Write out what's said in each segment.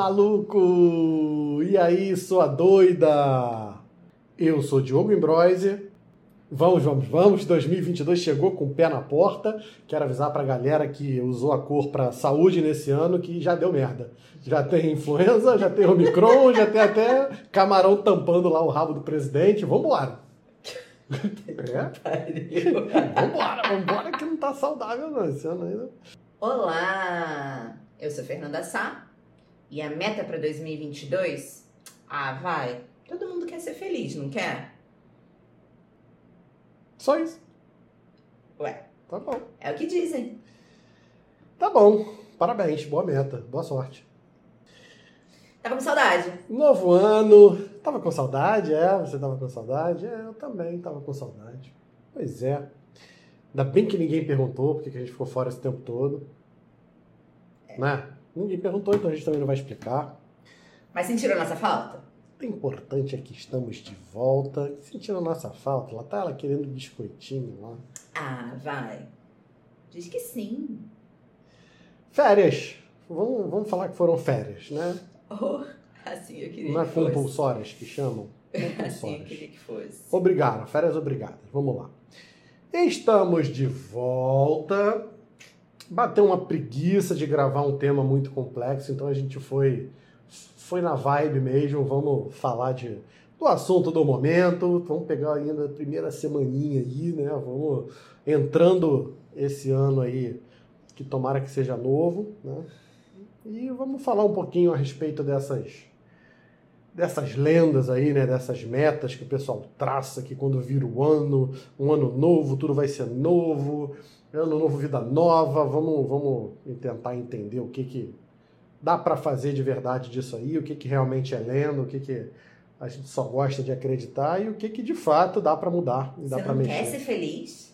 maluco! E aí, sua doida? Eu sou Diogo Imbroise. Vamos, vamos, vamos. 2022 chegou com o pé na porta. Quero avisar pra galera que usou a cor pra saúde nesse ano que já deu merda. Já tem influenza, já tem Omicron, já tem até camarão tampando lá o rabo do presidente. Vambora! É? vambora, vambora que não tá saudável não esse ano ainda. Olá, eu sou Fernanda Sá e a meta para 2022? Ah, vai. Todo mundo quer ser feliz, não quer? Só isso. Ué, Tá bom. é o que dizem. Tá bom. Parabéns, boa meta, boa sorte. Tava com saudade? Novo ano. Tava com saudade? É, você tava com saudade? É, eu também tava com saudade. Pois é. Ainda bem que ninguém perguntou porque que a gente ficou fora esse tempo todo. Né? Ninguém perguntou, então a gente também não vai explicar. Mas sentiram nossa falta? O importante é que estamos de volta. Sentindo a nossa falta. Lá tá ela querendo biscoitinho lá. Ah, vai. Diz que sim. Férias. Vamos, vamos falar que foram férias, né? Oh, assim eu queria Não é que fosse. compulsórias que chamam? Assim eu Compulsórias. queria que fosse. Obrigaram, férias obrigadas. Vamos lá. Estamos de volta. Bateu uma preguiça de gravar um tema muito complexo, então a gente foi foi na vibe mesmo. Vamos falar de do assunto do momento. Vamos pegar ainda a primeira semaninha aí, né? Vamos entrando esse ano aí que tomara que seja novo, né? E vamos falar um pouquinho a respeito dessas dessas lendas aí, né? Dessas metas que o pessoal traça que quando vira o ano, um ano novo, tudo vai ser novo, ano novo, vida nova. Vamos, vamos tentar entender o que que dá para fazer de verdade disso aí, o que que realmente é lenda, o que que a gente só gosta de acreditar e o que que de fato dá para mudar e dá Você para mexer. quer ser feliz?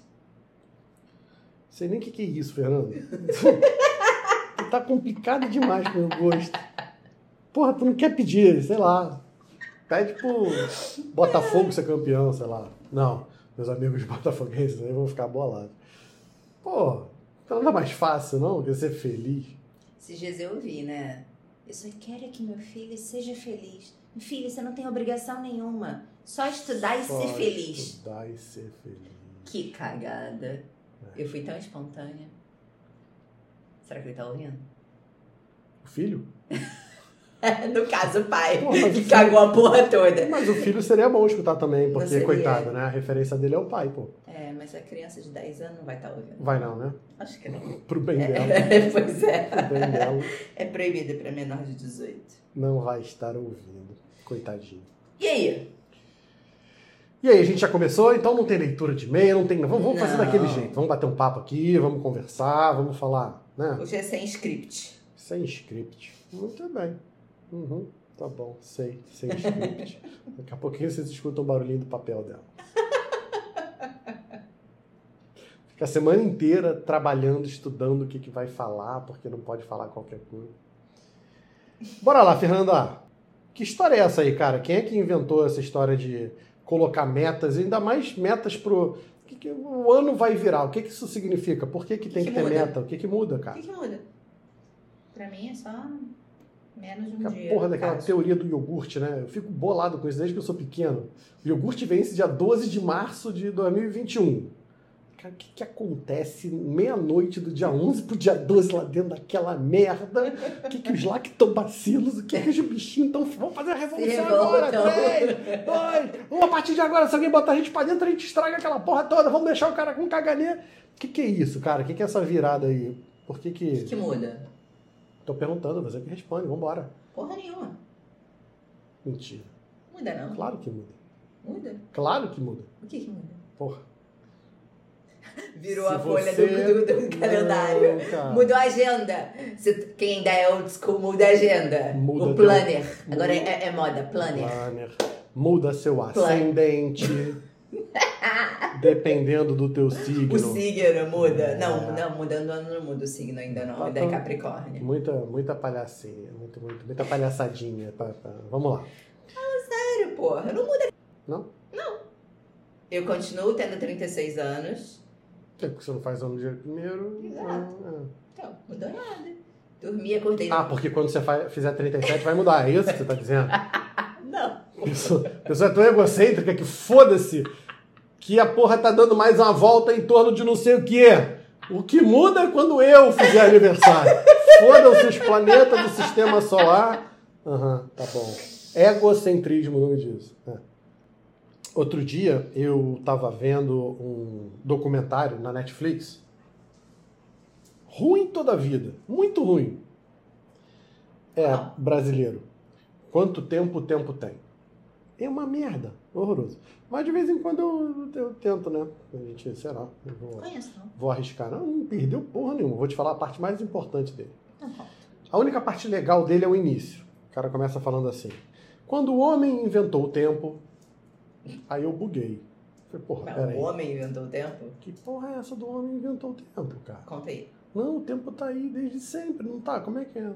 Sei nem o que, que é isso, Fernando. tu tá complicado demais pro meu gosto. Porra, tu não quer pedir, sei lá. Pede pro Botafogo ser campeão, sei lá. Não, meus amigos botafoguenses aí vão ficar bolados. Pô, então não é mais fácil, não? Que ser feliz. Esses dias eu ouvi, né? Eu só quero que meu filho seja feliz. Filho, você não tem obrigação nenhuma. Só estudar e Só ser feliz. Estudar e ser feliz. Que cagada. Eu fui tão espontânea. Será que ele tá ouvindo? O filho? no caso, o pai, mas que filho- cagou a porra toda. Mas o filho seria bom escutar também, porque, seria. coitado, né? A referência dele é o pai, pô. É, mas a criança de 10 anos não vai estar ouvindo. Vai não, né? Acho que não. Pro bem dela. É, pois é. Pro bem dela. É proibido para menor de 18. não vai estar ouvindo. Coitadinho. E aí? E aí, a gente já começou, então não tem leitura de e-mail, não tem. Vamos, vamos fazer Não. daquele jeito. Vamos bater um papo aqui, vamos conversar, vamos falar, né? Hoje é sem script. Sem script. Muito bem. Uhum, tá bom, sei, sem script. Daqui a pouquinho vocês escutam o barulhinho do papel dela. Fica a semana inteira trabalhando, estudando o que, que vai falar, porque não pode falar qualquer coisa. Bora lá, Fernanda. Que história é essa aí, cara? Quem é que inventou essa história de colocar metas, e ainda mais metas pro. O que, que o ano vai virar? O que, que isso significa? Por que, que tem que ter muda? meta? O que, que muda, O cara? que, que muda? Pra mim é só menos de um A dia. porra daquela caso. teoria do iogurte, né? Eu fico bolado com isso desde que eu sou pequeno. O iogurte vence dia 12 de março de 2021. Cara, o que, que acontece meia-noite do dia 11 pro dia 12 lá dentro daquela merda? O que, que os lactobacilos, o que, que os bichinhos estão. Vamos fazer a revolução agora! revoltam. Três, dois, um, a partir de agora, se alguém botar a gente pra dentro, a gente estraga aquela porra toda. Vamos deixar o cara com caganeira. O que, que é isso, cara? O que, que é essa virada aí? Por que O que. que, que muda? Tô perguntando, você que responde, vambora. Porra nenhuma. Mentira. Muda não. Claro que muda. Muda? Claro que muda. O que, que muda? Porra. Virou Se a folha você- do, do- do calendário. Não. Mudou a agenda. Se- quem ainda é old school muda a agenda. Muda o teu- planner. Agora muda- é, é moda, planner. Planner. Muda seu ascendente. dependendo do teu signo. O signo muda. É. Não, não, mudando ano não muda o signo ainda não. Ainda é Capricórnio. Muita, muita palhacinha. Muito, muito, muita palhaçadinha. pra- pra- Vamos lá. Sério, porra. Não muda. Não? Eu continuo tendo 36 anos. Por que você não faz ano no dia primeiro? Exato. Ah, Então, mudou nada. Dormi, acordei. Ah, porque quando você fizer 37 vai mudar, é isso que você tá dizendo? Não. Pessoa, é tão egocêntrica que foda-se que a porra tá dando mais uma volta em torno de não sei o quê. O que muda é quando eu fizer aniversário. Fodam-se os planetas do sistema solar. Aham, tá bom. Egocentrismo, o nome disso. É. Outro dia eu tava vendo um documentário na Netflix. Ruim toda a vida. Muito ruim. É, brasileiro. Quanto tempo o tempo tem? É uma merda. Horroroso. Mas de vez em quando eu, eu tento, né? A gente, sei lá, vou, Conheço, não. vou arriscar. Não, não perdeu porra nenhuma. Vou te falar a parte mais importante dele. Não conta. A única parte legal dele é o início. O cara começa falando assim: Quando o homem inventou o tempo, aí eu buguei. Falei, porra, Mas peraí. o homem inventou o tempo? Que porra é essa do homem inventou o tempo, cara? Conta aí. Não, o tempo tá aí desde sempre, não tá? Como é que é?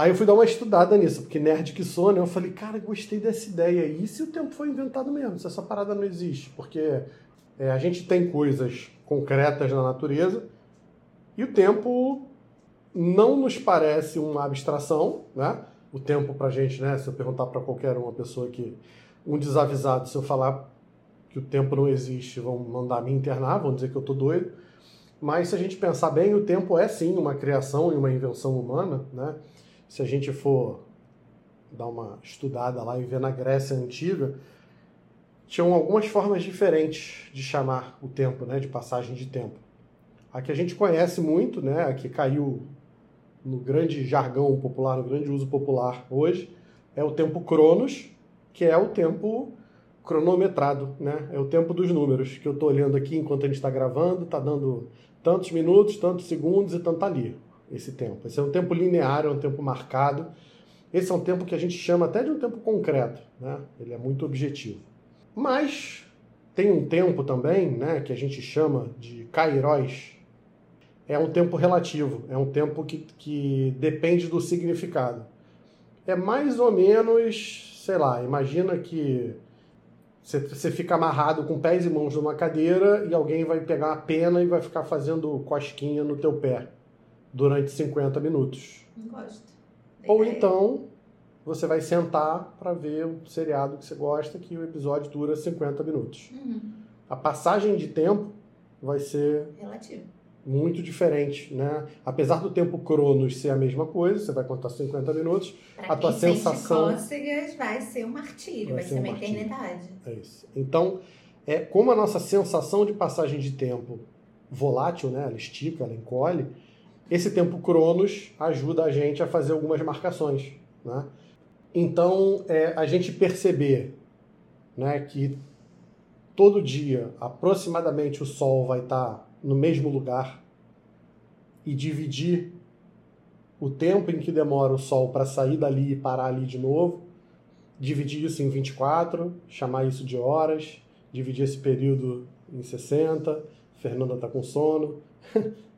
Aí eu fui dar uma estudada nisso, porque nerd que sou, né? Eu falei, cara, gostei dessa ideia. E se o tempo foi inventado mesmo? Se essa parada não existe? Porque é, a gente tem coisas concretas na natureza e o tempo não nos parece uma abstração, né? O tempo pra gente, né? Se eu perguntar pra qualquer uma pessoa que um desavisado, se eu falar que o tempo não existe, vão mandar me internar, vão dizer que eu tô doido. Mas se a gente pensar bem, o tempo é sim uma criação e uma invenção humana, né? Se a gente for dar uma estudada lá e ver na Grécia antiga, tinham algumas formas diferentes de chamar o tempo, né? De passagem de tempo. A que a gente conhece muito, né? A que caiu no grande jargão popular, no grande uso popular hoje, é o tempo cronos, que é o tempo cronometrado, né? É o tempo dos números que eu estou olhando aqui enquanto a gente está gravando, está dando tantos minutos, tantos segundos e tanto ali esse tempo. Esse é um tempo linear, é um tempo marcado. Esse é um tempo que a gente chama até de um tempo concreto, né? Ele é muito objetivo. Mas tem um tempo também, né, que a gente chama de kairos. É um tempo relativo, é um tempo que, que depende do significado. É mais ou menos, sei lá, imagina que você, você fica amarrado com pés e mãos numa cadeira e alguém vai pegar a pena e vai ficar fazendo cosquinha no teu pé durante 50 minutos. Gosto. Ou Ideia. então você vai sentar para ver o seriado que você gosta, que o episódio dura 50 minutos. Uhum. A passagem de tempo vai ser Relativo. muito diferente, né? Apesar do tempo cronos ser a mesma coisa, você vai contar 50 minutos, Pra A tua sensação- cócegas, vai ser um martírio, Vai vai, ser um uma eternidade. é isso. Então, é como a nossa sensação de passagem de tempo volátil, né? Ela estica, ela encolhe. Esse tempo cronos ajuda a gente a fazer algumas marcações, né? Então, é, a gente perceber né, que todo dia, aproximadamente, o Sol vai estar no mesmo lugar e dividir o tempo em que demora o Sol para sair dali e parar ali de novo, dividir isso em 24, chamar isso de horas, dividir esse período em 60. Fernanda tá com sono.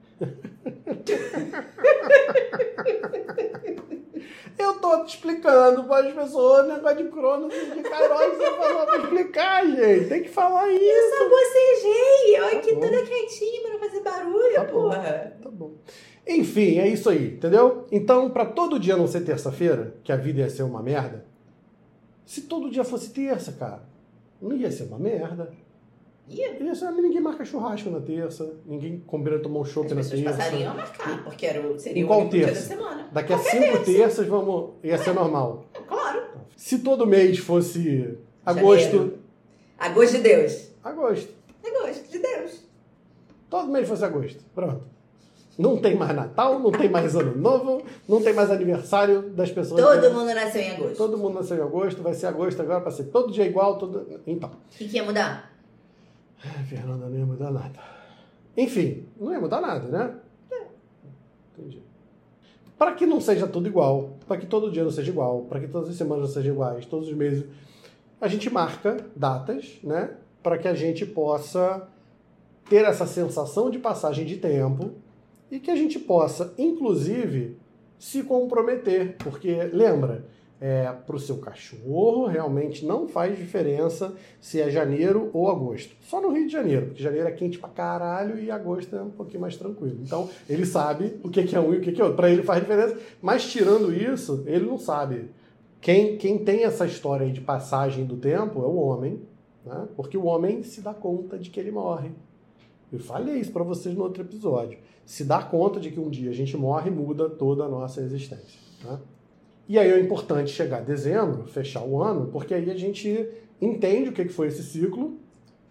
Eu tô te explicando para as pessoas, negócio de cronos e de Kairos, você falou pra explicar, gente. Tem que falar isso. Eu só bocejei, eu Tá aqui bom. toda quietinha pra não fazer barulho, Tá bom. porra. Tá bom. Enfim, é isso aí, entendeu? Então, para todo dia não ser terça-feira, que a vida ia ser uma merda, se todo dia fosse terça, cara, não ia ser uma merda. Ia. Ia ser, ninguém marca churrasco na terça, ninguém combina tomar um chopp As na pessoas terça. passariam a marcar, porque era o, seria Em o único dia da terça? semana. Daqui a Qualquer cinco terça. terças vamos, ia ser normal. Claro. Se todo mês fosse agosto, Janeiro. A gosto de Deus. agosto. A gosto de Deus. Todo mês fosse agosto. Pronto. Não tem mais Natal, não tem mais Ano Novo, não tem mais aniversário das pessoas. Todo que- mundo nasceu em agosto. Todo mundo nasceu em agosto, vai ser agosto agora para ser todo dia igual, todo. Então. O que, que ia mudar? Fernanda, não ia mudar nada. Enfim, não ia mudar nada, né? Entendi. Para que não seja tudo igual, para que todo dia não seja igual, para que todas as semanas não sejam iguais, todos os meses, a gente marca datas, né? Para que a gente possa ter essa sensação de passagem de tempo e que a gente possa, inclusive, se comprometer. Porque, lembra, É, para o seu cachorro, realmente não faz diferença se é janeiro ou agosto. Só no Rio de Janeiro, porque janeiro é quente pra caralho e agosto é um pouquinho mais tranquilo. Então, ele sabe o que é um e o que é outro. Para ele faz diferença, mas tirando isso, ele não sabe. Quem, quem tem essa história de passagem do tempo é o homem, né? porque o homem se dá conta de que ele morre. Eu falei isso para vocês no outro episódio. Se dá conta de que um dia a gente morre, muda toda a nossa existência. Né? E aí é importante chegar a dezembro, fechar o ano, porque aí a gente entende o que foi esse ciclo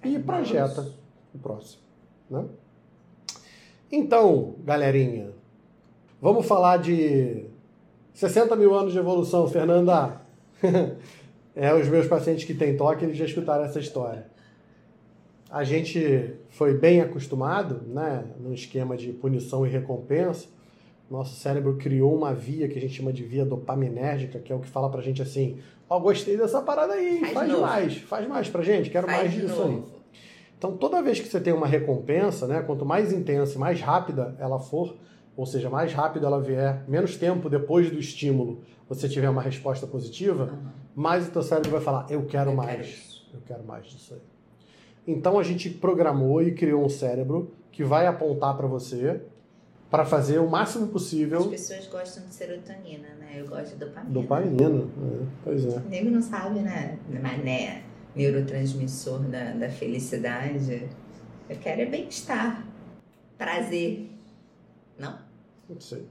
e projeta o próximo. Né? Então, galerinha, vamos falar de 60 mil anos de evolução, Fernanda. é, os meus pacientes que têm toque, eles já escutaram essa história. A gente foi bem acostumado, né, no esquema de punição e recompensa, nosso cérebro criou uma via que a gente chama de via dopaminérgica, que é o que fala pra gente assim: Ó, oh, gostei dessa parada aí, faz, faz mais, faz mais pra gente, quero faz mais disso aí. Então, toda vez que você tem uma recompensa, né, quanto mais intensa e mais rápida ela for, ou seja, mais rápido ela vier, menos tempo depois do estímulo você tiver uma resposta positiva, uhum. mais o teu cérebro vai falar: Eu quero eu mais, quero eu quero mais disso aí. Então, a gente programou e criou um cérebro que vai apontar para você para fazer o máximo possível. As pessoas gostam de serotonina, né? Eu gosto de dopamina. Dopamina, é, pois é. O nego não sabe, né? Mas, né? Neurotransmissor da, da felicidade. Eu quero é bem-estar, prazer. Não? Não sei.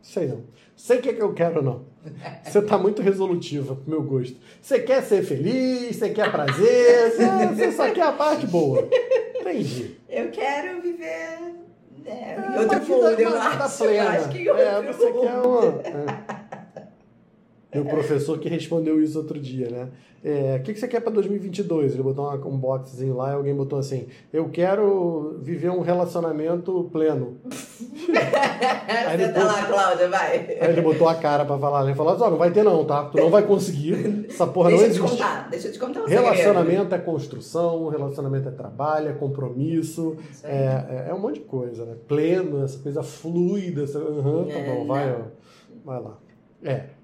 Sei não. Sei o que, é que eu quero, não. Você tá muito resolutiva pro meu gosto. Você quer ser feliz, você quer prazer, você, você só quer a parte boa. Entendi. Eu quero viver é, é, outro mundo, eu acho. Plena. Eu acho que é, é você quer uma. É. Meu professor que respondeu isso outro dia, né? É, o que, que você quer para 2022? Ele botou uma, um boxzinho lá e alguém botou assim: Eu quero viver um relacionamento pleno. aí ele tá lá, Cláudia, vai. Aí ele botou a cara para falar. Ele falou: oh, não vai ter não, tá? Tu não vai conseguir. Essa porra deixa não existe. Deixa eu te contar, deixa eu te contar um Relacionamento segredo. é construção, relacionamento é trabalho, é compromisso, é, é, é, um monte de coisa, né? Pleno, essa coisa fluida. Essa, uhum, tá bom, vai, ó, vai lá. É.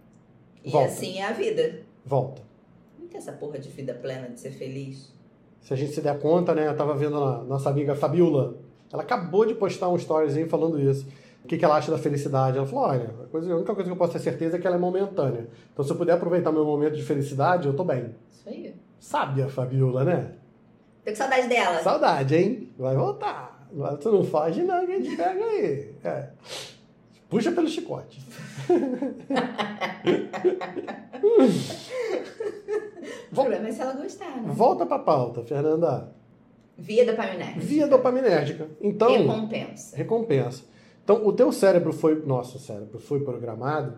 E Volta. assim é a vida. Volta. Não tem essa porra de vida plena, de ser feliz. Se a gente se der conta, né? Eu tava vendo a nossa amiga Fabiola. Ela acabou de postar um storyzinho falando isso. O que, que ela acha da felicidade? Ela falou: olha, a, coisa, a única coisa que eu posso ter certeza é que ela é momentânea. Então, se eu puder aproveitar meu momento de felicidade, eu tô bem. Isso aí. Sábia, Fabiola, né? Tô com saudade dela. Saudade, hein? Vai voltar. Tu não foge, não, que a gente pega aí. É. Puxa pelo chicote. o problema é se ela gostar, né? Volta pra pauta, Fernanda. Via dopaminérgica. Via dopaminérgica. Então, recompensa. Recompensa. Então, o teu cérebro foi, nosso cérebro foi programado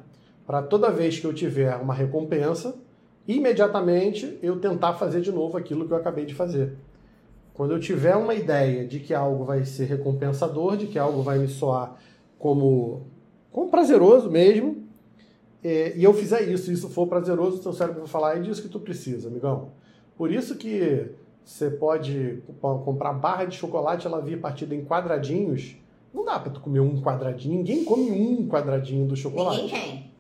para toda vez que eu tiver uma recompensa, imediatamente eu tentar fazer de novo aquilo que eu acabei de fazer. Quando eu tiver uma ideia de que algo vai ser recompensador, de que algo vai me soar como como prazeroso mesmo, é, e eu fizer isso, e isso for prazeroso, seu cérebro vai falar, é disso que tu precisa, amigão. Por isso que você pode comprar barra de chocolate, ela vir partida em quadradinhos. Não dá pra tu comer um quadradinho, ninguém come um quadradinho do chocolate. Ninguém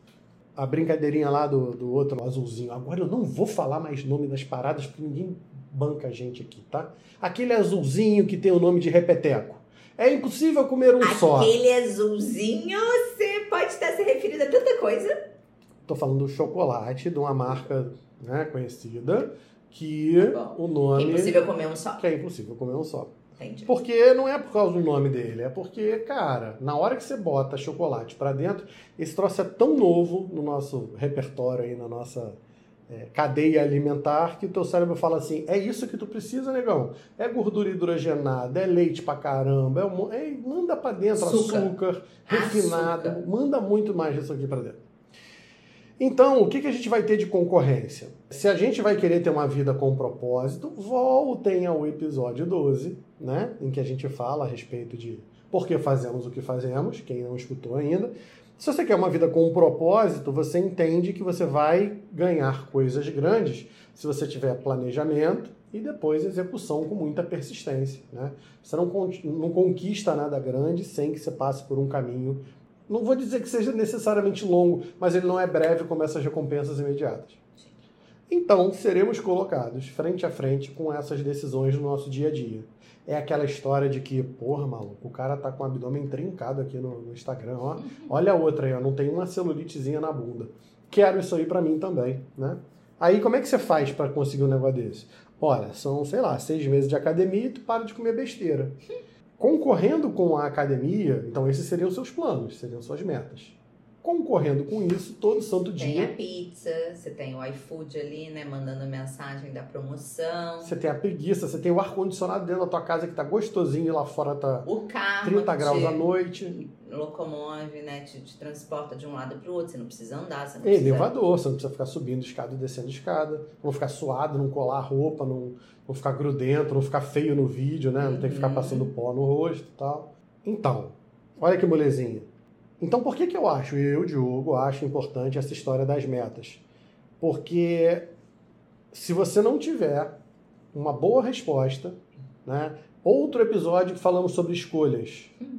A brincadeirinha lá do, do outro azulzinho. Agora eu não vou falar mais nome das paradas, porque ninguém banca a gente aqui, tá? Aquele azulzinho que tem o nome de repeteco. É impossível comer um Aquele só. Aquele azulzinho, você pode estar se referindo a tanta coisa. Tô falando do chocolate de uma marca né, conhecida que Bom, o nome. Que é impossível comer um só. Que é impossível comer um só. Entendi. Porque não é por causa do nome dele, é porque, cara, na hora que você bota chocolate para dentro, esse troço é tão novo no nosso repertório aí, na nossa é, cadeia alimentar que o teu cérebro fala assim: é isso que tu precisa, negão. É gordura hidrogenada, é leite pra caramba, é, um, é manda pra dentro açúcar, açúcar refinado, açúcar. manda muito mais disso aqui pra dentro. Então, o que, que a gente vai ter de concorrência? Se a gente vai querer ter uma vida com propósito, voltem ao episódio 12, né? Em que a gente fala a respeito de por que fazemos o que fazemos, quem não escutou ainda. Se você quer uma vida com um propósito, você entende que você vai ganhar coisas grandes se você tiver planejamento e depois execução com muita persistência. Né? Você não, não conquista nada grande sem que você passe por um caminho não vou dizer que seja necessariamente longo, mas ele não é breve como essas recompensas imediatas. Então, seremos colocados frente a frente com essas decisões no nosso dia a dia. É aquela história de que, porra, maluco, o cara tá com o abdômen trincado aqui no, no Instagram, ó. Olha a outra aí, ó, não tem uma celulitezinha na bunda. Quero isso aí para mim também, né? Aí como é que você faz para conseguir um negócio desse? Olha, são, sei lá, seis meses de academia e tu para de comer besteira. Concorrendo com a academia, então esses seriam seus planos, seriam suas metas concorrendo com isso todo santo dia. Tem a pizza, você tem o iFood ali, né? Mandando mensagem da promoção. Você tem a preguiça, você tem o ar-condicionado dentro da tua casa que tá gostosinho e lá fora tá o carro 30 graus à noite. Locomove, né? Te, te transporta de um lado para o outro, você não precisa andar, você não é precisa... elevador, você não precisa ficar subindo escada e descendo escada. Não ficar suado, não colar roupa, não, não ficar grudento, não ficar feio no vídeo, né? Não uhum. tem que ficar uhum. passando pó no rosto e tal. Então, olha que molezinha. Então, por que, que eu acho, eu, Diogo, acho importante essa história das metas? Porque se você não tiver uma boa resposta, né? Outro episódio que falamos sobre escolhas. Hum.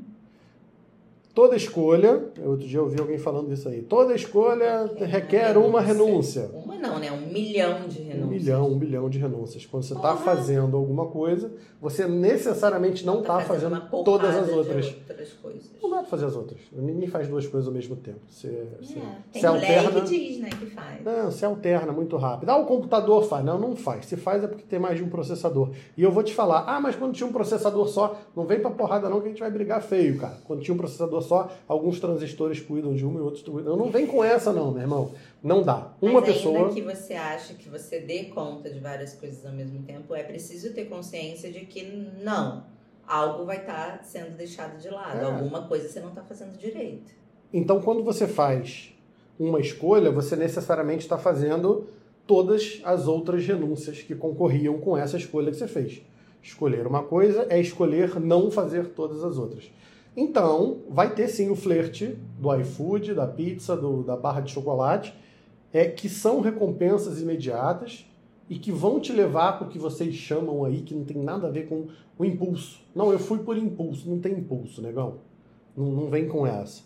Toda escolha, outro dia eu ouvi alguém falando isso aí, toda escolha é requer uma renúncia. Uma não, né? Um milhão de renúncias. Um milhão, um milhão de renúncias. Quando você está fazendo alguma coisa, você necessariamente não está tá fazendo, todas as outras. outras coisas. Não dá para fazer as outras. Ninguém faz duas coisas ao mesmo tempo. Você, é, você, tem alterna. que diz, né, que faz. Não, você alterna muito rápido. Ah, o computador faz. Não, não faz. Se faz é porque tem mais de um processador. E eu vou te falar, ah, mas quando tinha um processador só, não vem pra porrada não que a gente vai brigar feio, cara. Quando tinha um processador só, alguns transistores cuidam de uma e outros cuidam. Não vem com essa não, meu irmão. Não dá. Uma Mas pessoa. Ainda que você acha que você dê conta de várias coisas ao mesmo tempo, é preciso ter consciência de que não. Algo vai estar tá sendo deixado de lado. É. Alguma coisa você não está fazendo direito. Então, quando você faz uma escolha, você necessariamente está fazendo todas as outras renúncias que concorriam com essa escolha que você fez. Escolher uma coisa é escolher não fazer todas as outras. Então, vai ter sim o flerte do iFood, da pizza, do, da barra de chocolate, é que são recompensas imediatas e que vão te levar para o que vocês chamam aí, que não tem nada a ver com o impulso. Não, eu fui por impulso, não tem impulso, negão. Não, não vem com essa.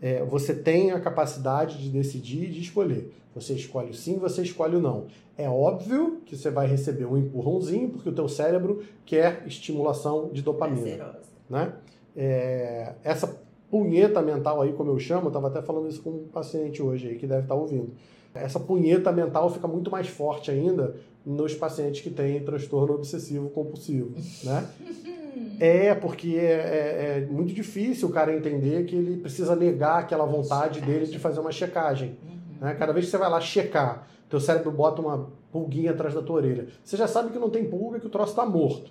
É, você tem a capacidade de decidir e de escolher. Você escolhe o sim, você escolhe o não. É óbvio que você vai receber um empurrãozinho, porque o teu cérebro quer estimulação de dopamina. Né? É, essa punheta mental aí, como eu chamo, eu estava até falando isso com um paciente hoje aí que deve estar tá ouvindo essa punheta mental fica muito mais forte ainda nos pacientes que têm transtorno obsessivo compulsivo, né? É, porque é, é, é, muito difícil o cara entender que ele precisa negar aquela vontade dele de fazer uma checagem. Né? Cada vez que você vai lá checar, teu cérebro bota uma pulguinha atrás da tua orelha. Você já sabe que não tem pulga, que o troço está morto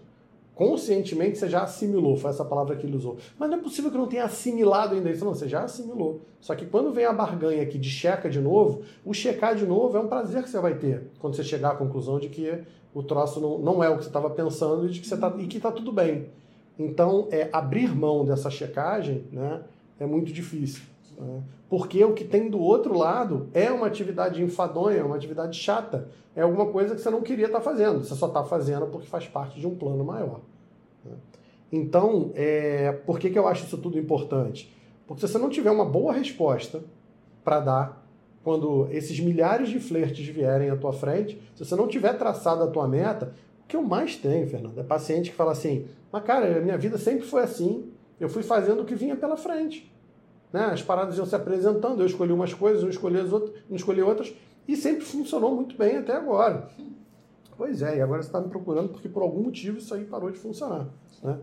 conscientemente você já assimilou, foi essa palavra que ele usou. Mas não é possível que não tenha assimilado ainda isso, não, você já assimilou. Só que quando vem a barganha aqui de checa de novo, o checar de novo é um prazer que você vai ter quando você chegar à conclusão de que o troço não, não é o que você estava pensando e, de que você tá, e que está tudo bem. Então, é, abrir mão dessa checagem né, é muito difícil. Né? Porque o que tem do outro lado é uma atividade enfadonha, uma atividade chata. É alguma coisa que você não queria estar tá fazendo. Você só está fazendo porque faz parte de um plano maior. Né? Então, é, por que, que eu acho isso tudo importante? Porque se você não tiver uma boa resposta para dar quando esses milhares de flertes vierem à tua frente, se você não tiver traçado a tua meta, o que eu mais tenho, Fernando, é paciente que fala assim, mas cara, minha vida sempre foi assim, eu fui fazendo o que vinha pela frente. Né? As paradas iam se apresentando, eu escolhi umas coisas, eu escolhi as outras, não escolhi outras, e sempre funcionou muito bem até agora. Pois é, e agora você está me procurando porque por algum motivo isso aí parou de funcionar. Né?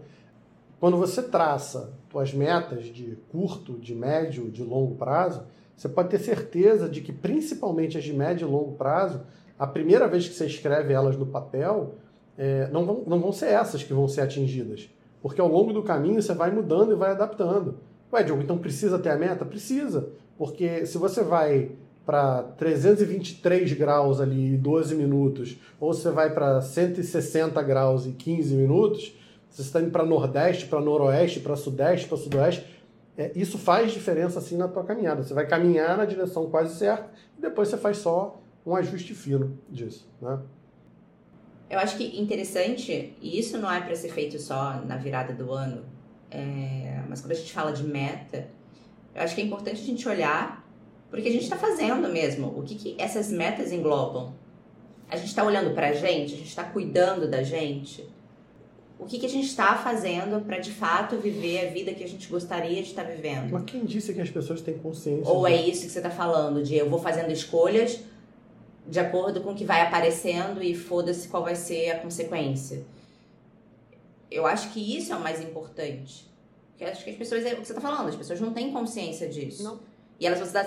Quando você traça suas metas de curto, de médio, de longo prazo, você pode ter certeza de que principalmente as de médio e longo prazo, a primeira vez que você escreve elas no papel, é, não, vão, não vão ser essas que vão ser atingidas. Porque ao longo do caminho você vai mudando e vai adaptando. Ué, Diogo, então precisa ter a meta? Precisa. Porque se você vai para 323 graus ali e 12 minutos, ou você vai para 160 graus e 15 minutos, você está indo para Nordeste, para Noroeste, para Sudeste, para Sudoeste, é, isso faz diferença assim na tua caminhada. Você vai caminhar na direção quase certa e depois você faz só um ajuste fino disso, né? Eu acho que interessante, e isso não é para ser feito só na virada do ano, é, mas quando a gente fala de meta, Eu acho que é importante a gente olhar porque a gente está fazendo mesmo. O que, que essas metas englobam? A gente está olhando para a gente, a gente está cuidando da gente. O que, que a gente está fazendo para de fato viver a vida que a gente gostaria de estar tá vivendo? Mas quem disse que as pessoas têm consciência? Ou é isso que você está falando, de eu vou fazendo escolhas de acordo com o que vai aparecendo e foda-se qual vai ser a consequência. Eu acho que isso é o mais importante. Porque acho que as pessoas, é o que você está falando, as pessoas não têm consciência disso. Não. E elas vão se dar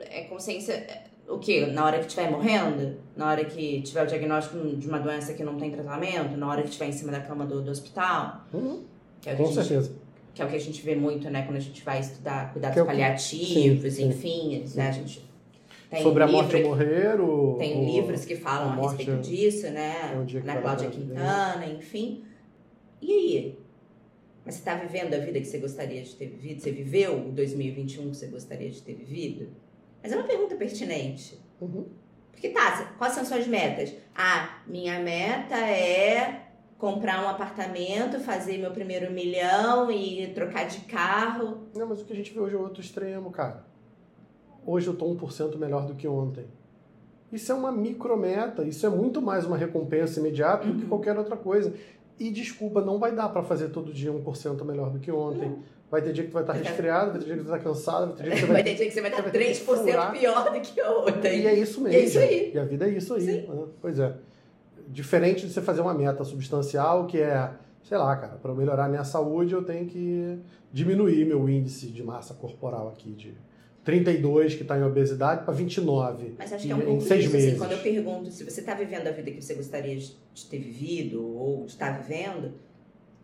é, consciência, é, o quê? Na hora que estiver morrendo? Na hora que tiver o diagnóstico de uma doença que não tem tratamento? Na hora que estiver em cima da cama do, do hospital? Uhum. É Com certeza. Que é o que a gente vê muito, né? Quando a gente vai estudar cuidados é paliativos, sim, enfim, sim. né? A gente tem Sobre livro, a morte ou morrer, ou, tem livros que falam a, a respeito disso, né? É Na Cláudia Quintana, enfim. E aí? Mas você está vivendo a vida que você gostaria de ter vivido? Você viveu o 2021 que você gostaria de ter vivido? Mas é uma pergunta pertinente. Uhum. Porque tá, quais são suas metas? Ah, minha meta é comprar um apartamento, fazer meu primeiro milhão e trocar de carro. Não, mas o que a gente vê hoje é outro extremo, cara hoje eu estou 1% melhor do que ontem. Isso é uma micrometa, isso é muito mais uma recompensa imediata do que uhum. qualquer outra coisa. E desculpa, não vai dar para fazer todo dia 1% melhor do que ontem. Vai ter dia que tu vai estar resfriado, vai ter dia que tu vai estar cansado, vai ter dia que você vai, vai ter dia que você vai estar 3% pior do que ontem. E é isso mesmo. E é isso aí. E a vida é isso aí. Né? Pois é. Diferente de você fazer uma meta substancial, que é, sei lá, cara, para melhorar a minha saúde, eu tenho que diminuir meu índice de massa corporal aqui, de 32 que está em obesidade para 29 Mas acho que é um pouco seis isso, assim, meses. Assim, quando eu pergunto se você está vivendo a vida que você gostaria de ter vivido ou de estar tá vivendo,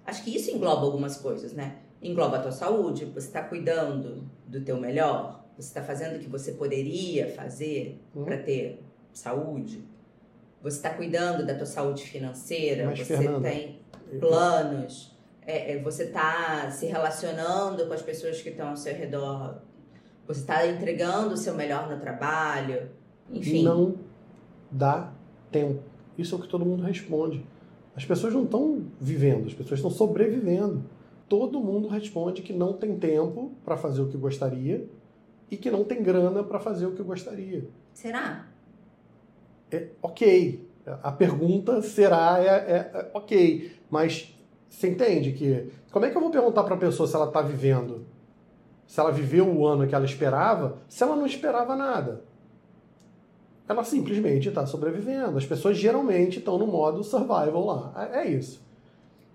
acho que isso engloba algumas coisas, né? Engloba a tua saúde, você está cuidando do teu melhor, você está fazendo o que você poderia fazer uhum. para ter saúde, você está cuidando da tua saúde financeira, Mas, você Fernanda, tem planos, é, é, você está se relacionando com as pessoas que estão ao seu redor você está entregando o seu melhor no trabalho? Enfim. Não dá tempo. Isso é o que todo mundo responde. As pessoas não estão vivendo, as pessoas estão sobrevivendo. Todo mundo responde que não tem tempo para fazer o que gostaria e que não tem grana para fazer o que gostaria. Será? É, ok. A pergunta será é, é, é ok, mas você entende que como é que eu vou perguntar para a pessoa se ela está vivendo se ela viveu o ano que ela esperava, se ela não esperava nada. Ela simplesmente está sobrevivendo. As pessoas geralmente estão no modo survival lá. É, é isso.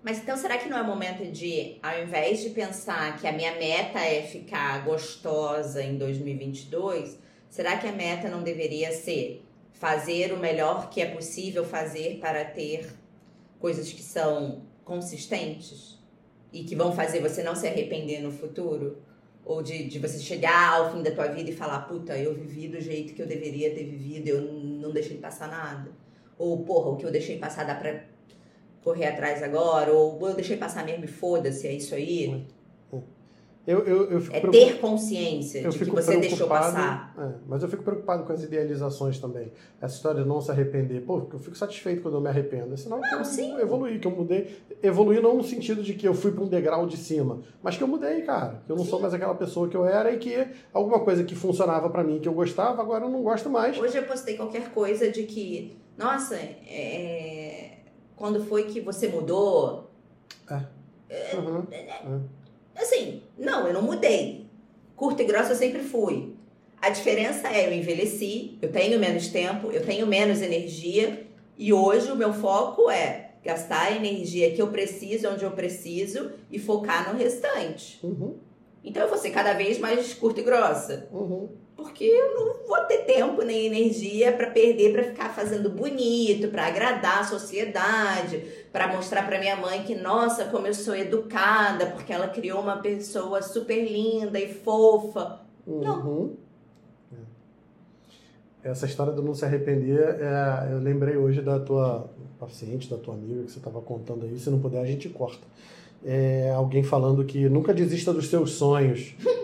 Mas então será que não é momento de, ao invés de pensar que a minha meta é ficar gostosa em 2022, será que a meta não deveria ser fazer o melhor que é possível fazer para ter coisas que são consistentes e que vão fazer você não se arrepender no futuro? Ou de, de você chegar ao fim da tua vida e falar, puta, eu vivi do jeito que eu deveria ter vivido, eu não deixei passar nada. Ou, porra, o que eu deixei passar dá pra correr atrás agora. Ou eu deixei passar mesmo e foda-se, é isso aí. Eu, eu, eu é ter consciência eu de que você deixou passar. É, mas eu fico preocupado com as idealizações também. Essa história de não se arrepender. Pô, eu fico satisfeito quando eu me arrependo. Senão não, eu sim. evoluí, que eu mudei. Evoluí não no sentido de que eu fui para um degrau de cima, mas que eu mudei, cara. Que eu não sim. sou mais aquela pessoa que eu era e que alguma coisa que funcionava para mim, que eu gostava, agora eu não gosto mais. Hoje eu postei qualquer coisa de que, nossa, é... quando foi que você mudou? É. Uhum. é. Assim, não, eu não mudei. Curta e grossa eu sempre fui. A diferença é eu envelheci, eu tenho menos tempo, eu tenho menos energia e hoje o meu foco é gastar a energia que eu preciso, onde eu preciso e focar no restante. Uhum. Então eu vou ser cada vez mais curta e grossa. Uhum porque eu não vou ter tempo nem energia para perder para ficar fazendo bonito, para agradar a sociedade, para mostrar para minha mãe que nossa, como eu sou educada, porque ela criou uma pessoa super linda e fofa. Uhum. Não. É. Essa história do não se arrepender, é, eu lembrei hoje da tua paciente, da tua amiga que você estava contando aí. Se não puder, a gente corta. É, alguém falando que nunca desista dos seus sonhos.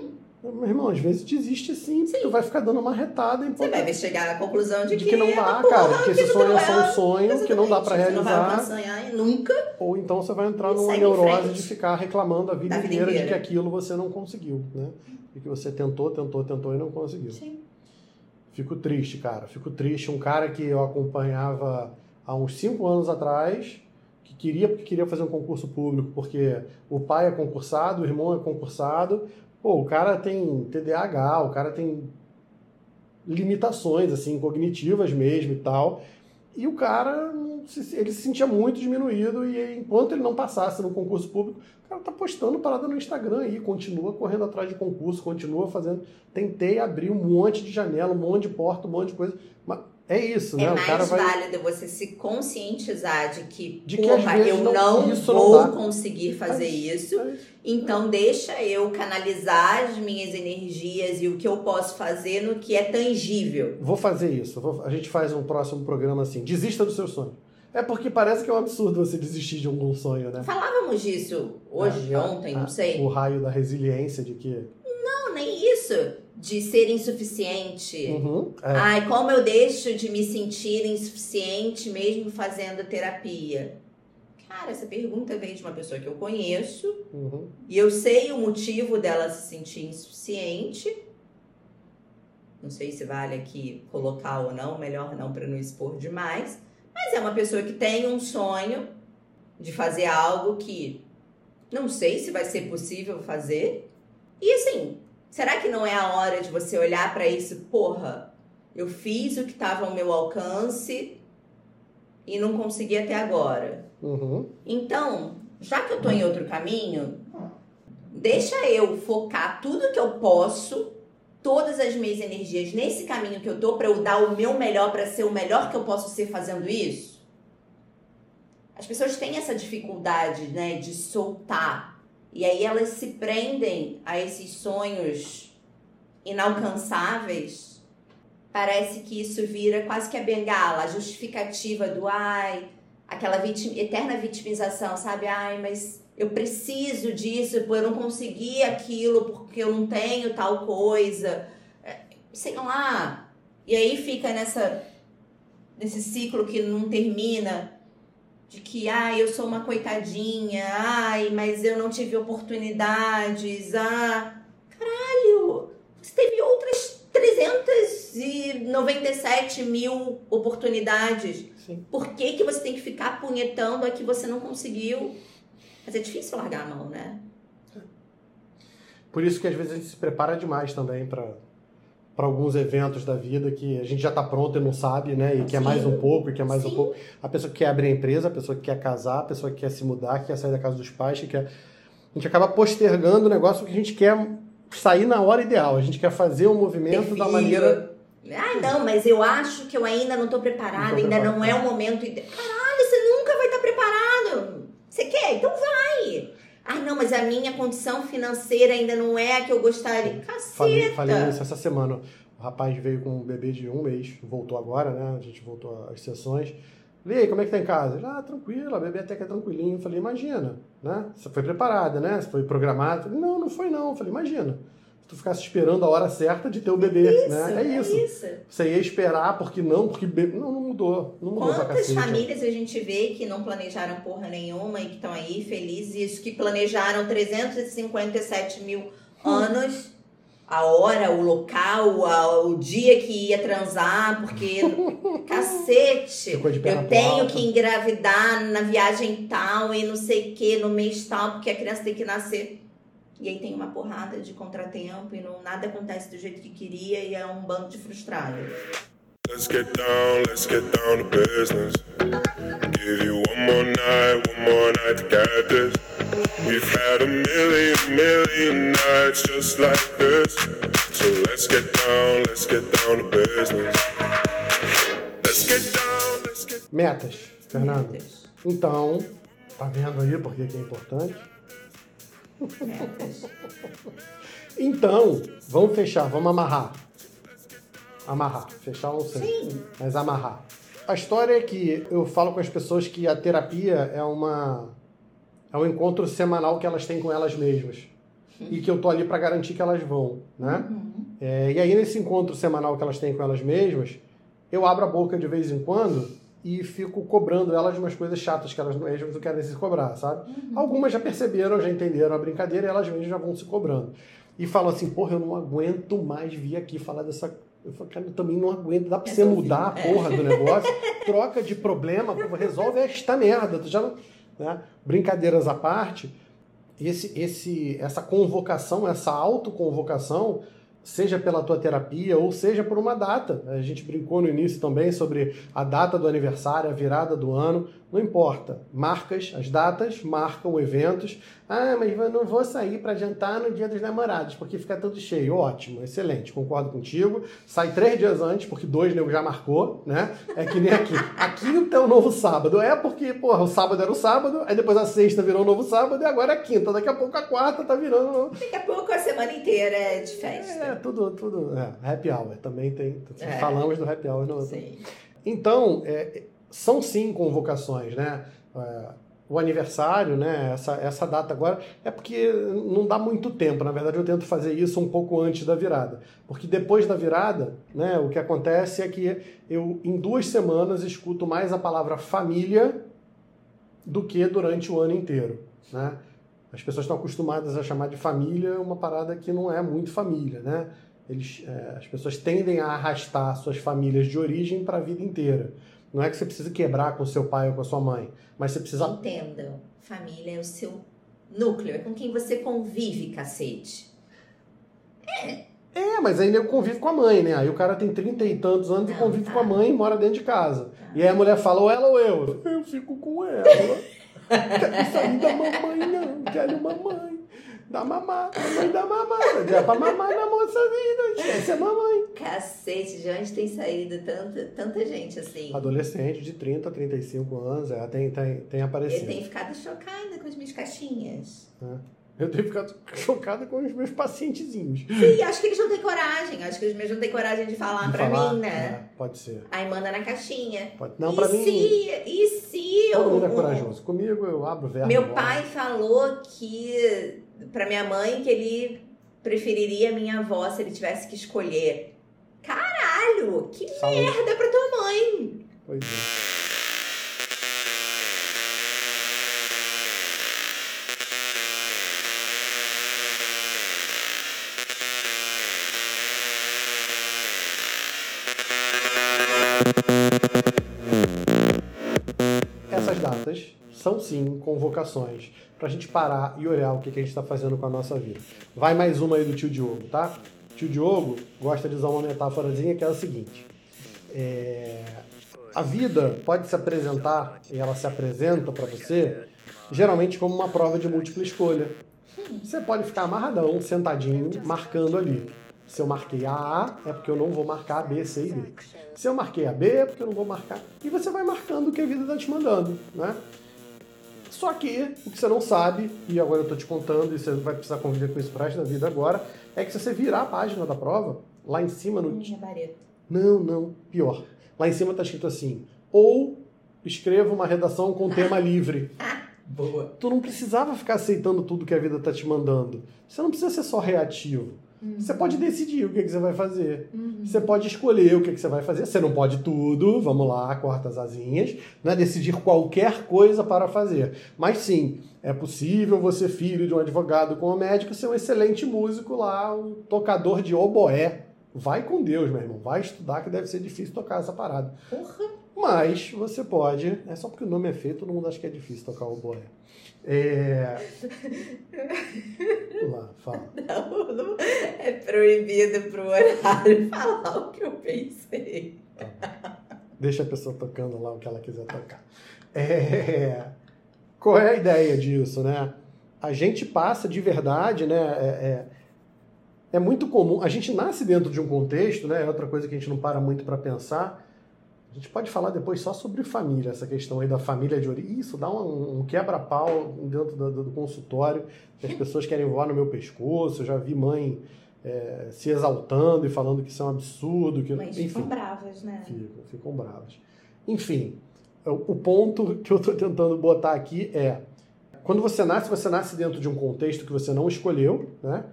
Meu irmão, às vezes desiste sim, sim. tu vai ficar dando uma retada em Você vai chegar à conclusão de, de que, não dá, cara, que esse sonho é só um sonho, que não dá pra Você não vai realizar. nunca. Ou então você vai entrar numa neurose de ficar reclamando a vida Da vida inteira de inteira. que aquilo você não conseguiu, né? E que você tentou, tentou, tentou e não conseguiu. Sim. Fico triste, cara. Fico triste. Um cara que eu acompanhava há uns cinco anos atrás, que queria porque queria fazer um concurso público, porque o pai é concursado, o irmão é concursado. Pô, o cara tem TDAH, o cara tem limitações, assim, cognitivas mesmo e tal. E o cara, ele se sentia muito diminuído e enquanto ele não passasse no concurso público, o cara tá postando parada no Instagram aí, continua correndo atrás de concurso, continua fazendo. Tentei abrir um monte de janela, um monte de porta, um monte de coisa. Mas é isso, né? É o mais vai. válido você se conscientizar de que, De que porra, eu não- não, não vou dá. conseguir fazer É isso. É isso. Então deixa eu canalizar as minhas energias e o que eu posso fazer no que é tangível. Vou fazer isso. Vou- A gente faz um próximo programa assim. Desista do seu sonho. É porque parece que é um absurdo você desistir de algum sonho, né? Falávamos disso hoje, Ah, ontem, ah, não sei. O raio da resiliência de que. Não, nem isso. De ser insuficiente. Uhum, é. Ai, como eu deixo de me sentir insuficiente mesmo fazendo terapia? Cara, essa pergunta veio de uma pessoa que eu conheço Uhum. e eu sei o motivo dela se sentir insuficiente. Não sei se vale aqui colocar ou não, melhor não para não expor demais. Mas é uma pessoa que tem um sonho de fazer algo que não sei se vai ser possível fazer. E assim, será que não é a hora de você olhar para isso? Porra, eu fiz o que estava ao meu alcance e não consegui até agora. Uhum. Então, já que eu tô em outro caminho, deixa eu focar tudo que eu posso, todas as minhas energias nesse caminho que eu tô para eu dar o meu melhor para ser o melhor que eu posso ser fazendo isso. As pessoas têm essa dificuldade, né, de soltar. E aí elas se prendem a esses sonhos inalcançáveis. Parece que isso vira quase que a bengala, a justificativa do ai, aquela vitim, eterna vitimização, sabe? Ai, mas eu preciso disso, eu não consegui aquilo porque eu não tenho tal coisa. É, Sei lá. E aí fica nessa nesse ciclo que não termina de que ai, eu sou uma coitadinha, ai, mas eu não tive oportunidades. Ah, caralho. Você teve outras 397 mil oportunidades. Sim. Por que, que você tem que ficar punhetando a que você não conseguiu? Mas é difícil largar a mão, né? Por isso que às vezes a gente se prepara demais também para para alguns eventos da vida que a gente já está pronto e não sabe, né? E quer Sim. mais um pouco, e quer mais um Sim. pouco. A pessoa que quer abrir a empresa, a pessoa que quer casar, a pessoa que quer se mudar, que quer sair da casa dos pais, que quer... A gente acaba postergando o negócio que a gente quer sair na hora ideal. A gente quer fazer o movimento Ter da maneira... Ah, não, mas eu acho que eu ainda não tô preparada, ainda não é o momento ideal. Caralho, você nunca vai estar preparado. Você quer? Então vai. Ah, não, mas a minha condição financeira ainda não é a que eu gostaria. Caceta. Falei, falei isso essa semana. O rapaz veio com um bebê de um mês, voltou agora, né? A gente voltou às sessões. Falei, e aí, como é que tá em casa? Ele, ah, tranquilo, a bebê até que é tranquilinho. Eu falei, imagina, né? Você foi preparada, né? Você foi programada. Não, não foi não. Eu falei, imagina. Tu ficasse esperando a hora certa de ter o bebê, Isso, né? É isso. isso. Você ia esperar porque não, porque bebê... Não, não mudou. Não mudou Quantas famílias a gente vê que não planejaram porra nenhuma e que estão aí felizes, que planejaram 357 mil anos, a hora, o local, a- o dia que ia transar, porque cacete, Ficou de perna eu tenho que engravidar na viagem tal e não sei o que, no mês tal, porque a criança tem que nascer. E aí tem uma porrada de contratempo e não, nada acontece do jeito que queria e é um bando de frustrados. Let's get down, let's get down to business. Give you one more night, one more night to get this. We've had a million, million nights just like this. So let's get down, let's get down to business. Let's get down, let's get Metas, Fernando. Metas. Então, tá vendo aí porque que é importante? Metas. Então, vamos fechar, vamos amarrar. Amarrar. Fechar não sei. Sim. Mas amarrar. A história é que eu falo com as pessoas que a terapia é uma é um encontro semanal que elas têm com elas mesmas. E que eu tô ali para garantir que elas vão, né? Uhum. É, e aí, nesse encontro semanal que elas têm com elas mesmas, eu abro a boca de vez em quando e fico cobrando elas de umas coisas chatas que elas mesmas não querem se cobrar, sabe? Algumas já perceberam, já entenderam a brincadeira e elas mesmas já vão se cobrando. E falam assim, porra, eu não aguento mais vir aqui falar dessa. Eu falo, cara, eu também não aguento. Dá pra você Resolvi. mudar a porra do negócio? Troca de problema, resolve esta merda. Tu já não... né? Brincadeiras à parte, esse, esse, essa convocação, essa autoconvocação, seja pela tua terapia ou seja por uma data. A gente brincou no início também sobre a data do aniversário, a virada do ano. Não importa. Marcas, as datas marcam eventos. Ah, mas eu não vou sair para jantar no dia dos namorados, porque fica tudo cheio. Ótimo, excelente, concordo contigo. Sai três dias antes, porque dois nego já marcou, né? É que nem aqui. Aqui o teu novo sábado. É porque, porra, o sábado era o sábado, aí depois a sexta virou o novo sábado e agora é a quinta. Daqui a pouco a quarta tá virando. Daqui a pouco a semana inteira é de festa. É, tudo, tudo. É, happy hour também tem. É. Falamos do happy hour no outro. Sim. Então, é, são sim convocações, né? É, o aniversário, né? Essa, essa data agora é porque não dá muito tempo. Na verdade, eu tento fazer isso um pouco antes da virada, porque depois da virada, né? O que acontece é que eu em duas semanas escuto mais a palavra família do que durante o ano inteiro, né? As pessoas estão acostumadas a chamar de família uma parada que não é muito família, né? Eles, é, as pessoas tendem a arrastar suas famílias de origem para a vida inteira. Não é que você precisa quebrar com seu pai ou com a sua mãe, mas você precisa. Entendam, família é o seu núcleo, é com quem você convive, cacete. É, mas aí eu convive com a mãe, né? Aí o cara tem trinta e tantos anos e convive tá. com a mãe e mora dentro de casa. E aí a mulher fala, ou ela ou eu. Eu fico com ela. Quero sair da mamãe, não. Quero mamãe. Dá mamar, mamãe dá mamar. É pra mamar na moça vida. Esquece a mamãe. Cacete, de onde tem saído tanta, tanta gente assim? Adolescente de 30 a 35 anos, é, tem, tem, tem Eu aparecido. tenho ficado chocada com as minhas caixinhas. Eu tenho ficado chocada com os meus pacientezinhos. Sim, acho que eles não têm coragem. Acho que os meus não têm coragem de falar De pra falar, mim, né? é, pode ser. Aí manda na caixinha. Pode. Não, e pra mim, se, e se todo eu- mundo é corajoso. Comigo eu abro o verbo. Meu logo. pai falou que pra minha mãe que ele preferiria minha avó se ele tivesse que escolher. Caralho, que Saúde. merda pra tua mãe. Pois é. São sim convocações pra gente parar e olhar o que, que a gente está fazendo com a nossa vida. Vai mais uma aí do tio Diogo, tá? Tio Diogo gosta de usar uma metáforazinha que é a seguinte: é, a vida pode se apresentar e ela se apresenta para você geralmente como uma prova de múltipla escolha. Você pode ficar amarradão, sentadinho, marcando ali. Se eu marquei a A, é porque eu não vou marcar a B, C e D. Se eu marquei a B, é porque eu não vou marcar. E você vai marcando o que a vida está te mandando, né? Só que o que você não sabe, e agora eu estou te contando, e você vai precisar conviver com isso pro resto da vida agora, é que se você virar a página da prova, lá em cima no não, não, pior. Lá em cima tá escrito assim: ou escreva uma redação com tema livre. Boa. Tu não precisava ficar aceitando tudo que a vida tá te mandando. Você não precisa ser só reativo. Você pode decidir o que, que você vai fazer. Você pode escolher o que, que você vai fazer. Você não pode tudo, vamos lá, corta as asinhas. Não é decidir qualquer coisa para fazer. Mas sim, é possível você, filho de um advogado com um médico, ser um excelente músico lá, um tocador de oboé. Vai com Deus, meu irmão. Vai estudar que deve ser difícil tocar essa parada. Porra. Mas você pode. É só porque o nome é feio, todo mundo acha que é difícil tocar oboé. É. Lá, fala. Não, não é proibido pro horário falar o que eu pensei. Deixa a pessoa tocando lá o que ela quiser tocar. É, Qual é a ideia disso, né? A gente passa de verdade, né? É, é, é muito comum. A gente nasce dentro de um contexto, né? É outra coisa que a gente não para muito para pensar. A gente pode falar depois só sobre família, essa questão aí da família de origem. Isso dá um, um quebra-pau dentro do, do consultório, as pessoas querem voar no meu pescoço. Eu já vi mãe é, se exaltando e falando que isso é um absurdo. Que, Mas enfim. ficam bravas, né? Ficam, ficam bravas. Enfim, o o ponto que eu estou tentando botar aqui é: quando você nasce, você nasce dentro de um contexto que você não escolheu, né?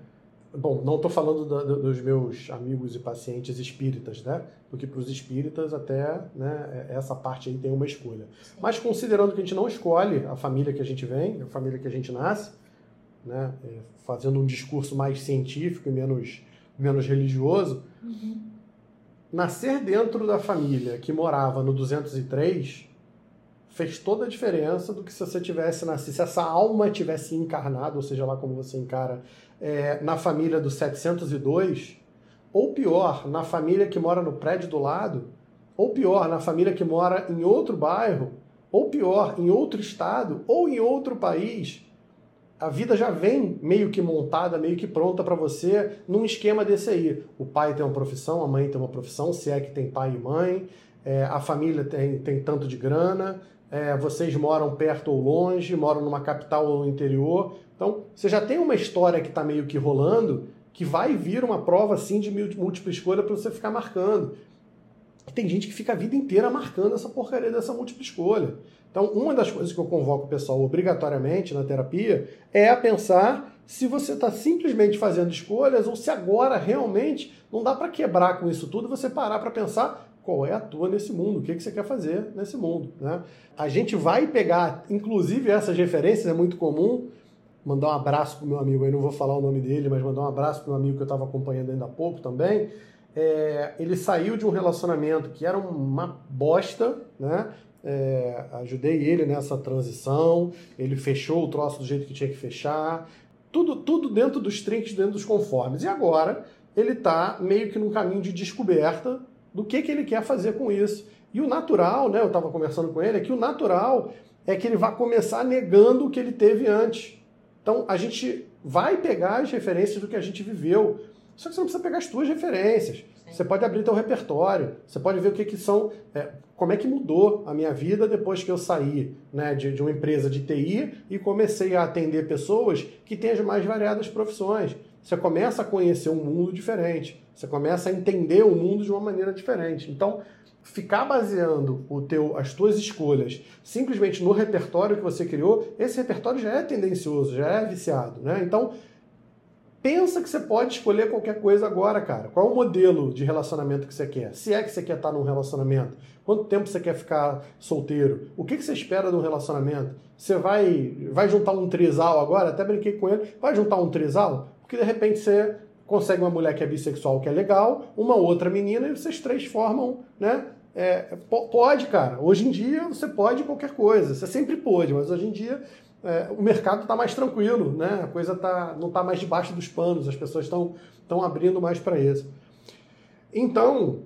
Bom, não estou falando do- dos meus amigos e pacientes espíritas, né? Porque para os espíritas até né, é- essa parte aí tem uma escolha. Mas considerando que a gente não escolhe a família que a gente vem, a família que a gente nasce, né? é, fazendo um discurso mais científico e menos, menos religioso, nascer dentro da família que morava no 203 fez toda a diferença do que se você tivesse nascido, se essa alma tivesse encarnado, ou seja lá como você encara, é, na família do 702, ou pior, na família que mora no prédio do lado, ou pior, na família que mora em outro bairro, ou pior, em outro estado, ou em outro país. A vida já vem meio que montada, meio que pronta para você num esquema desse aí. O pai tem uma profissão, a mãe tem uma profissão, se é que tem pai e mãe, é, a família tem, tem tanto de grana, é, vocês moram perto ou longe, moram numa capital ou no interior. Então, você já tem uma história que está meio que rolando, que vai vir uma prova assim de múltipla escolha para você ficar marcando. Tem gente que fica a vida inteira marcando essa porcaria dessa múltipla escolha. Então, uma das coisas que eu convoco o pessoal obrigatoriamente na terapia é a pensar se você está simplesmente fazendo escolhas ou se agora realmente não dá para quebrar com isso tudo, você parar para pensar qual é a tua nesse mundo, o que, que você quer fazer nesse mundo. Né? A gente vai pegar, inclusive essas referências, é muito comum, mandar um abraço pro meu amigo aí, não vou falar o nome dele, mas mandar um abraço pro meu amigo que eu estava acompanhando ainda há pouco também. É, ele saiu de um relacionamento que era uma bosta, né? É, ajudei ele nessa transição, ele fechou o troço do jeito que tinha que fechar, tudo, tudo dentro dos trinques, dentro dos conformes. E agora ele está meio que num caminho de descoberta do que, que ele quer fazer com isso. E o natural, né? Eu estava conversando com ele, é que o natural é que ele vai começar negando o que ele teve antes. Então a gente vai pegar as referências do que a gente viveu. Só que você não precisa pegar as tuas referências. Você pode abrir teu repertório. Você pode ver o que, que são. é, como é que mudou a minha vida depois que eu saí né, de, de uma empresa de TI e comecei a atender pessoas que têm as mais variadas profissões. Você começa a conhecer um mundo diferente. Você começa a entender o mundo de uma maneira diferente. Então, ficar baseando o teu, as tuas escolhas simplesmente no repertório que você criou, esse repertório já é tendencioso, já é viciado, né? Então, pensa que você pode escolher qualquer coisa agora, cara. Qual é o modelo de relacionamento que você quer? Se é que você quer estar num relacionamento, quanto tempo você quer ficar solteiro? O que, que você espera de um relacionamento? Você vai, vai juntar um trisal agora? Até brinquei com ele. Vai juntar um trisal? Porque de repente você consegue uma mulher que é bissexual, que é legal, uma outra menina, e vocês três formam, né? É, po- pode, cara. Hoje em dia você pode qualquer coisa. Você sempre pôde, mas hoje em dia é, o mercado está mais tranquilo, né? A coisa tá, não está mais debaixo dos panos, as pessoas estão estão abrindo mais para isso. Então,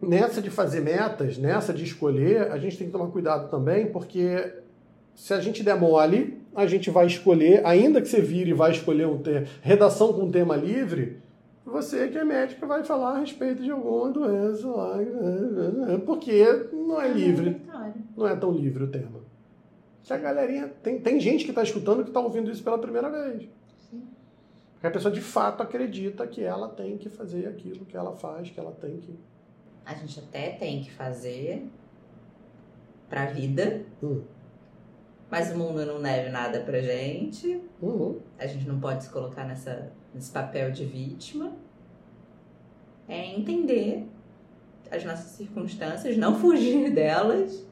nessa de fazer metas, nessa de escolher, a gente tem que tomar cuidado também, porque se a gente der mole, a gente vai escolher, ainda que você vire e vai escolher um tema, redação com tema livre, você que é médica vai falar a respeito de alguma doença lá, porque não é livre, não é tão livre o tema. Que a galerinha. Tem, tem gente que está escutando que está ouvindo isso pela primeira vez. Porque a pessoa de fato acredita que ela tem que fazer aquilo que ela faz, que ela tem que. A gente até tem que fazer pra vida, Hum. Mas o mundo não deve nada pra gente. Uhum. A gente não pode se colocar nessa, nesse papel de vítima. É entender as nossas circunstâncias, não fugir delas,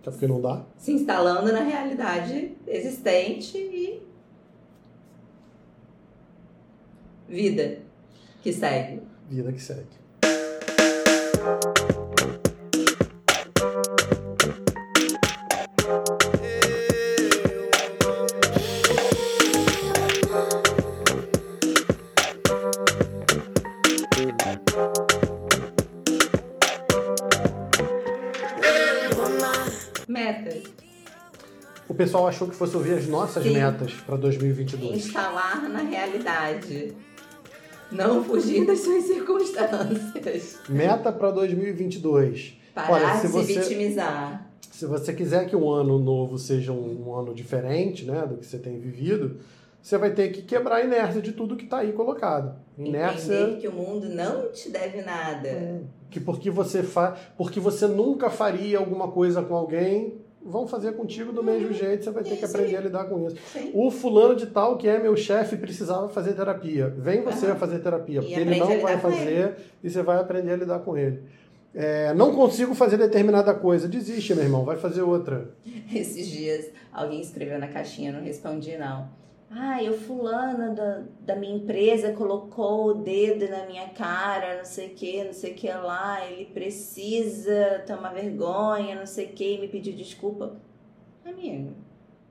Até porque não dá. se instalando na realidade existente e. Vida que segue. Vida que segue. Pessoal achou que fosse ouvir as nossas Sim. metas para 2022. Instalar na realidade. Não fugir das suas circunstâncias. Meta para 2022. Parar Olha, se de você- se vitimizar. Se você quiser que um ano novo seja um, um ano diferente né, do que você tem vivido, você vai ter que quebrar a inércia de tudo que está aí colocado. Inércia Entender que o mundo não te deve nada. que porque você fa... porque você nunca faria alguma coisa com alguém, vão fazer contigo do mesmo jeito, você vai ter que aprender a lidar com isso. Sim. O fulano de tal, que é meu chefe, precisava fazer terapia. Vem você Aham. fazer terapia, porque ele a não vai fazer e você vai aprender a lidar com ele. É, não consigo fazer determinada coisa. Desiste, meu irmão, vai fazer outra. Esses dias alguém escreveu na caixinha, não respondi não. Ai, o fulano da, da minha empresa colocou o dedo na minha cara, não sei o que, não sei o que lá, ele precisa tomar vergonha, não sei o que, me pediu desculpa. Amigo,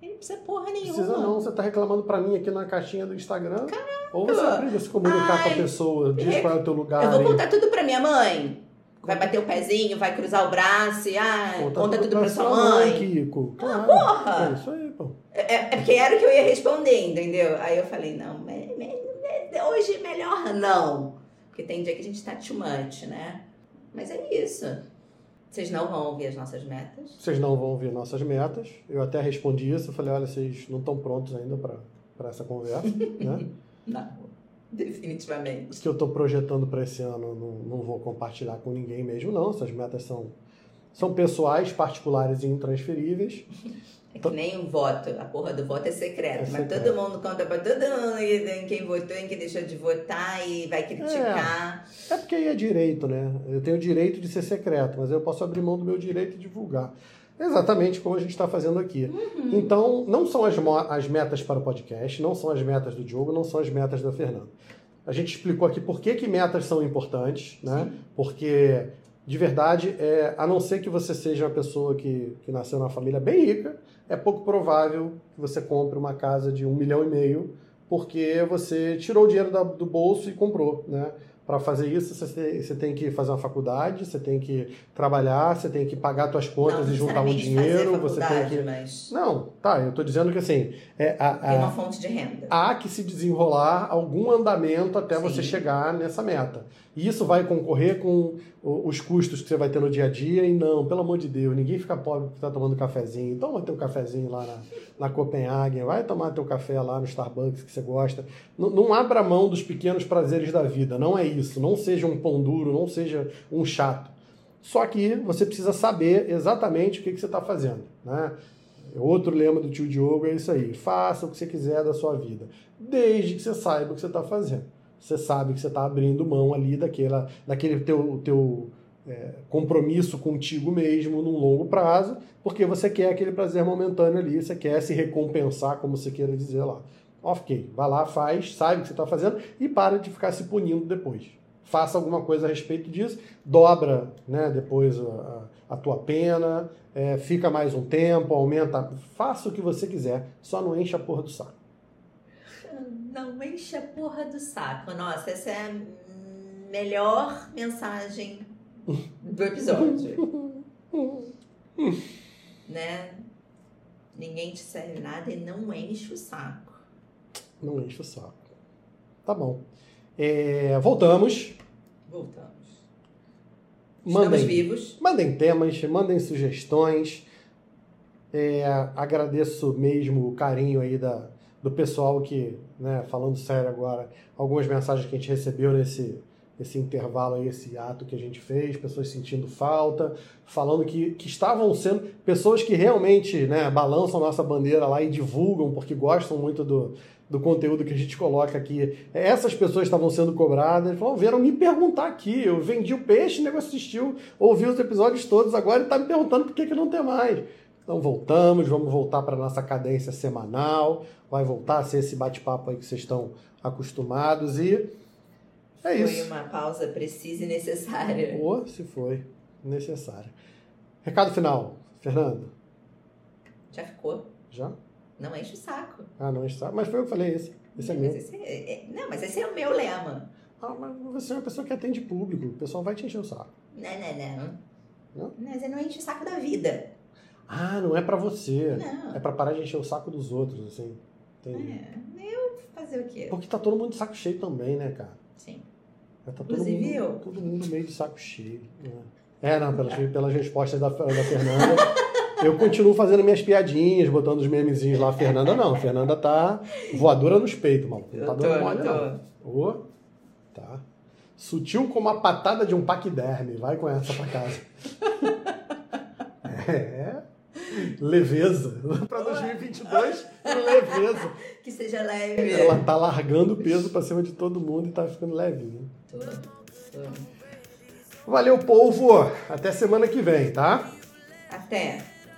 ele não precisa porra nenhuma. Precisa não, você tá reclamando pra mim aqui na caixinha do Instagram. Ou você aprende a se comunicar com a Ai, pessoa, diz qual é o teu lugar. Eu vou contar tudo pra minha mãe. Vai bater o pezinho, vai cruzar o braço e ah, conta, tudo pra sua mãe. Kiko. Claro. porra! É isso aí, pô. É, é porque era o que eu ia responder, entendeu? Aí eu falei, não, me- me- hoje melhor não. Porque tem dia que a gente tá too much, né? Mas é isso. Vocês não vão ouvir as nossas metas? Vocês não vão ouvir nossas metas. Eu até respondi isso. Eu falei, olha, vocês não estão prontos ainda pra pra essa conversa, né? Não, definitivamente. Os que eu tô projetando pra esse ano, não, não vou compartilhar com ninguém mesmo, não. Essas metas são, são pessoais, particulares e intransferíveis. É que nem um voto. A porra do voto é secreto. É mas secreto. todo mundo conta pra todo mundo em quem votou, em quem deixou de votar e vai criticar. É porque aí é direito, né? Eu tenho o direito de ser secreto, mas eu posso abrir mão do meu direito de divulgar. Exatamente como a gente está fazendo aqui. Então, não são as, as metas para o podcast, não são as metas do Diogo, não são as metas da Fernanda. A gente explicou aqui por que, que metas são importantes, né? Porque, de verdade, é, a não ser que você seja uma pessoa que, que nasceu numa família bem rica, é pouco provável que você compre uma casa de um milhão e meio, porque você tirou o dinheiro da- do bolso e comprou, né? Para fazer isso, você tem, tem que fazer uma faculdade, você tem que trabalhar, você tem que pagar suas contas Não e juntar um dinheiro, você tem que... Mas Não, tá, eu tô dizendo que assim, é, a- tem a- uma fonte de renda. há que se desenrolar algum andamento até Sim. você chegar nessa meta. E isso vai concorrer com os custos que você vai ter no dia a dia. E não, pelo amor de Deus, ninguém fica pobre porque está tomando cafezinho. Toma teu cafezinho lá na, na Copenhagen, vai tomar teu café lá no Starbucks que você gosta. Não, não abra mão dos pequenos prazeres da vida, não é isso. Não seja um pão duro, não seja um chato. Só que você precisa saber exatamente o que, que você está fazendo. Né? Outro lema do tio Diogo é isso aí: faça o que você quiser da sua vida, desde que você saiba o que você está fazendo. Você sabe que você está abrindo mão ali daquela, daquele teu, teu é, compromisso contigo mesmo num longo prazo, porque você quer aquele prazer momentâneo ali, você quer se recompensar, como você queira dizer lá. Ok, vai lá, faz, sabe o que você está fazendo e para de ficar se punindo depois. Faça alguma coisa a respeito disso, dobra né, depois a, a tua pena, é, fica mais um tempo, aumenta, faça o que você quiser, só não enche a porra do saco. Não enche a porra do saco. Nossa, essa é a melhor mensagem do episódio. né? Ninguém te serve nada e não enche o saco. Não enche o saco. Tá bom. É, voltamos. Voltamos. Estamos Mandem, vivos. mandem temas, mandem sugestões. É, agradeço mesmo o carinho aí da, do pessoal que, né, falando sério agora, algumas mensagens que a gente recebeu nesse, esse intervalo aí, esse ato que a gente fez, pessoas sentindo falta, falando que, que estavam sendo pessoas que realmente né, balançam nossa bandeira lá e divulgam porque gostam muito do, do conteúdo que a gente coloca aqui. Essas pessoas estavam sendo cobradas, falaram, vieram me perguntar aqui, eu vendi o peixe, o negócio assistiu, ouviu os episódios todos, agora está me perguntando por que, que não tem mais. Então voltamos, vamos voltar para nossa cadência semanal, vai voltar a ser esse bate-papo aí que vocês estão acostumados e é Foi isso. uma pausa precisa e necessária. Ou se foi necessário. Recado final, Fernando. Já ficou? Já? Não enche o saco. Ah, não está. Mas foi eu que falei esse. Esse é mas meu. esse é- é- não, mas esse é o meu lema. Ah, mas você é uma pessoa que atende público. O pessoal vai te encher o saco. Não, não, não. Não? Mas não enche o saco da vida. Ah, não é pra você. Não. É pra parar de encher o saco dos outros, assim. Entendi. É, eu fazer o quê? Porque tá todo mundo de saco cheio também, né, cara? Sim. Tá todo Inclusive mundo, eu. todo mundo meio de saco cheio. né? É, não, pelas, pelas respostas da, da Fernanda. Eu continuo fazendo minhas piadinhas, botando os memezinhos lá. A Fernanda não. A Fernanda tá voadora nos peitos, mano. Não tá dando mole, não. Ô, tá. Sutil como a patada de um paquiderme. Vai com essa pra casa. é. leveza. Pra 2022, leveza. Que seja leve. Ela tá largando o peso pra cima de todo mundo e tá ficando. Né? Tudo. Valeu, povo. Até semana que vem, tá? Até.